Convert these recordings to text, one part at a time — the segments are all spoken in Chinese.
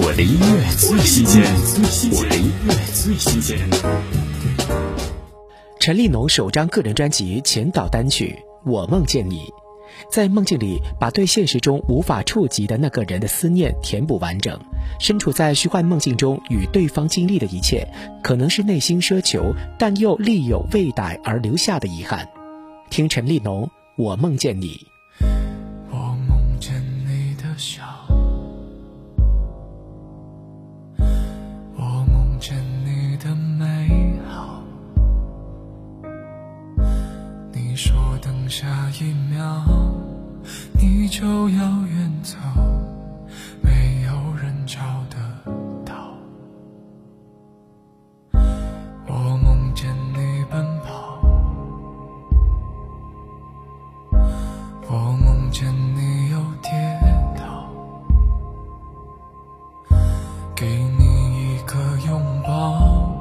我的音乐最新鲜，我的音乐最新鲜。陈立农首张个人专辑前导单曲《我梦见你》，在梦境里把对现实中无法触及的那个人的思念填补完整。身处在虚幻梦境中与对方经历的一切，可能是内心奢求，但又力有未逮而留下的遗憾。听陈立农《我梦见你》。说等下一秒，你就要远走，没有人找得到。我梦见你奔跑。我梦见你又跌倒，给你一个拥抱，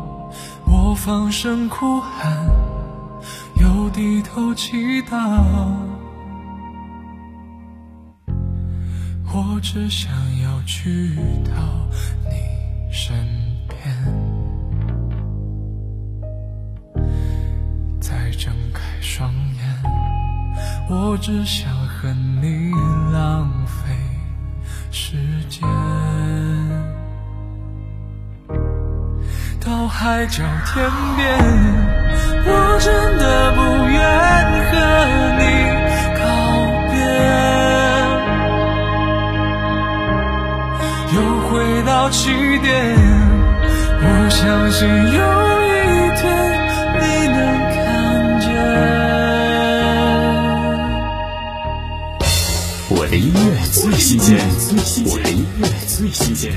我放声哭喊，低头祈祷。我只想要去到你身边，再睁开双眼。我只想和你浪费时间，到海角天边，又回到起点。我相信有一天你能看见。我的音乐最新鲜，我的音乐最新鲜。